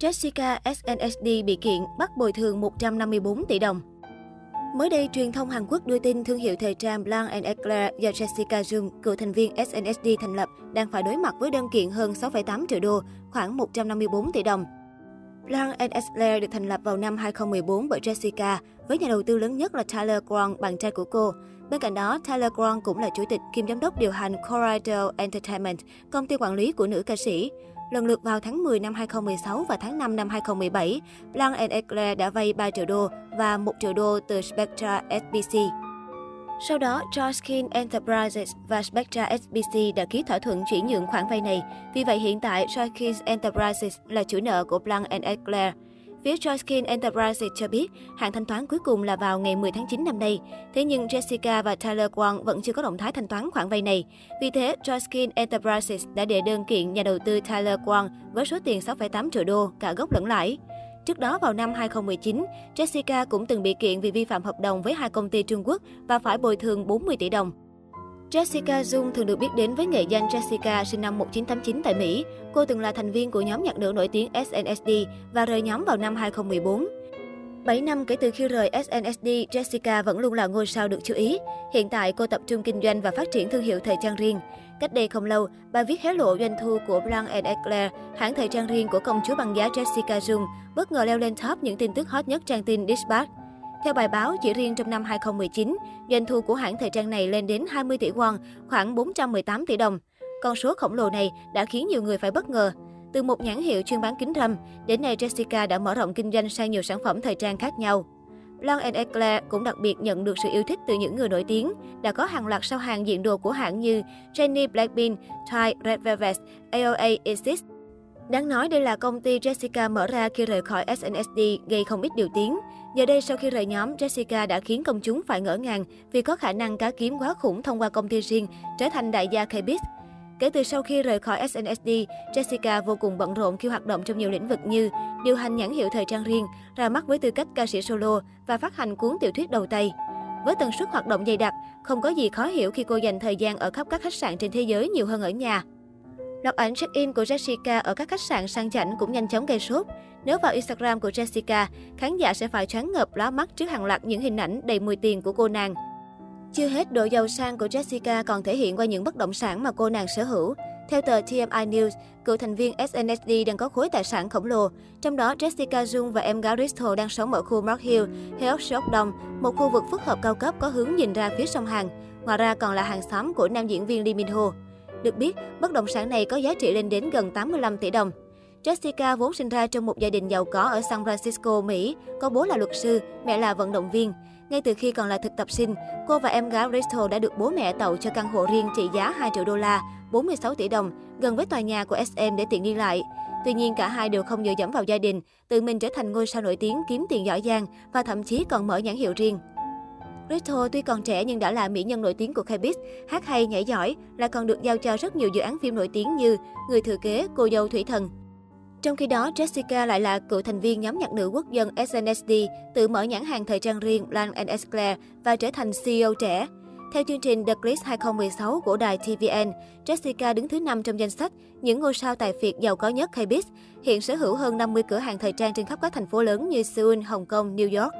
Jessica SNSD bị kiện bắt bồi thường 154 tỷ đồng. Mới đây, truyền thông Hàn Quốc đưa tin thương hiệu thời trang Blanc Eclair do Jessica Jung, cựu thành viên SNSD thành lập, đang phải đối mặt với đơn kiện hơn 6,8 triệu đô, khoảng 154 tỷ đồng. Blanc Eclair được thành lập vào năm 2014 bởi Jessica, với nhà đầu tư lớn nhất là Tyler Kwon, bạn trai của cô. Bên cạnh đó, Tyler Kwon cũng là chủ tịch kiêm giám đốc điều hành Corridor Entertainment, công ty quản lý của nữ ca sĩ. Lần lượt vào tháng 10 năm 2016 và tháng 5 năm 2017, Blanc Eclair đã vay 3 triệu đô và 1 triệu đô từ Spectra SBC. Sau đó, Jorskin Enterprises và Spectra SBC đã ký thỏa thuận chuyển nhượng khoản vay này. Vì vậy, hiện tại, Jorskin Enterprises là chủ nợ của Blanc Eclair. Phía Joyskin Enterprises cho biết, hạn thanh toán cuối cùng là vào ngày 10 tháng 9 năm nay. Thế nhưng Jessica và Tyler Kwon vẫn chưa có động thái thanh toán khoản vay này. Vì thế, Joyskin Enterprises đã đệ đơn kiện nhà đầu tư Tyler Kwon với số tiền 6,8 triệu đô, cả gốc lẫn lãi. Trước đó vào năm 2019, Jessica cũng từng bị kiện vì vi phạm hợp đồng với hai công ty Trung Quốc và phải bồi thường 40 tỷ đồng. Jessica Jung thường được biết đến với nghệ danh Jessica sinh năm 1989 tại Mỹ. Cô từng là thành viên của nhóm nhạc nữ nổi tiếng SNSD và rời nhóm vào năm 2014. 7 năm kể từ khi rời SNSD, Jessica vẫn luôn là ngôi sao được chú ý. Hiện tại, cô tập trung kinh doanh và phát triển thương hiệu thời trang riêng. Cách đây không lâu, bà viết hé lộ doanh thu của Blanc Eclair, hãng thời trang riêng của công chúa bằng giá Jessica Jung, bất ngờ leo lên top những tin tức hot nhất trang tin Dispatch. Theo bài báo, chỉ riêng trong năm 2019, doanh thu của hãng thời trang này lên đến 20 tỷ won, khoảng 418 tỷ đồng. Con số khổng lồ này đã khiến nhiều người phải bất ngờ. Từ một nhãn hiệu chuyên bán kính râm, đến nay Jessica đã mở rộng kinh doanh sang nhiều sản phẩm thời trang khác nhau. Blanc Eclair cũng đặc biệt nhận được sự yêu thích từ những người nổi tiếng, đã có hàng loạt sao hàng diện đồ của hãng như Jenny Blackpink, Ty Red Velvet, AOA Isis. Đáng nói đây là công ty Jessica mở ra khi rời khỏi SNSD gây không ít điều tiếng. Giờ đây sau khi rời nhóm, Jessica đã khiến công chúng phải ngỡ ngàng vì có khả năng cá kiếm quá khủng thông qua công ty riêng, trở thành đại gia K-Biz. Kể từ sau khi rời khỏi SNSD, Jessica vô cùng bận rộn khi hoạt động trong nhiều lĩnh vực như điều hành nhãn hiệu thời trang riêng, ra mắt với tư cách ca sĩ solo và phát hành cuốn tiểu thuyết đầu tay. Với tần suất hoạt động dày đặc, không có gì khó hiểu khi cô dành thời gian ở khắp các khách sạn trên thế giới nhiều hơn ở nhà. Loạt ảnh check-in của Jessica ở các khách sạn sang chảnh cũng nhanh chóng gây sốt. Nếu vào Instagram của Jessica, khán giả sẽ phải choáng ngợp lóa mắt trước hàng loạt những hình ảnh đầy mùi tiền của cô nàng. Chưa hết, độ giàu sang của Jessica còn thể hiện qua những bất động sản mà cô nàng sở hữu. Theo tờ TMI News, cựu thành viên SNSD đang có khối tài sản khổng lồ. Trong đó, Jessica Jung và em gái Crystal đang sống ở khu Mark Hill, Heok Đông, một khu vực phức hợp cao cấp có hướng nhìn ra phía sông Hàn. Ngoài ra còn là hàng xóm của nam diễn viên Lee Min Ho. Được biết, bất động sản này có giá trị lên đến gần 85 tỷ đồng. Jessica vốn sinh ra trong một gia đình giàu có ở San Francisco, Mỹ, có bố là luật sư, mẹ là vận động viên. Ngay từ khi còn là thực tập sinh, cô và em gái Rachel đã được bố mẹ tậu cho căn hộ riêng trị giá 2 triệu đô la, 46 tỷ đồng, gần với tòa nhà của SM để tiện đi lại. Tuy nhiên, cả hai đều không dựa dẫm vào gia đình, tự mình trở thành ngôi sao nổi tiếng kiếm tiền giỏi giang và thậm chí còn mở nhãn hiệu riêng. Rachel tuy còn trẻ nhưng đã là mỹ nhân nổi tiếng của K-Biz, hát hay, nhảy giỏi, lại còn được giao cho rất nhiều dự án phim nổi tiếng như Người thừa kế, Cô dâu thủy thần. Trong khi đó, Jessica lại là cựu thành viên nhóm nhạc nữ quốc dân SNSD, tự mở nhãn hàng thời trang riêng Blanc Esclair và trở thành CEO trẻ. Theo chương trình The Glitz 2016 của đài TVN, Jessica đứng thứ 5 trong danh sách những ngôi sao tài phiệt giàu có nhất K-Biz, hiện sở hữu hơn 50 cửa hàng thời trang trên khắp các thành phố lớn như Seoul, Hồng Kông, New York.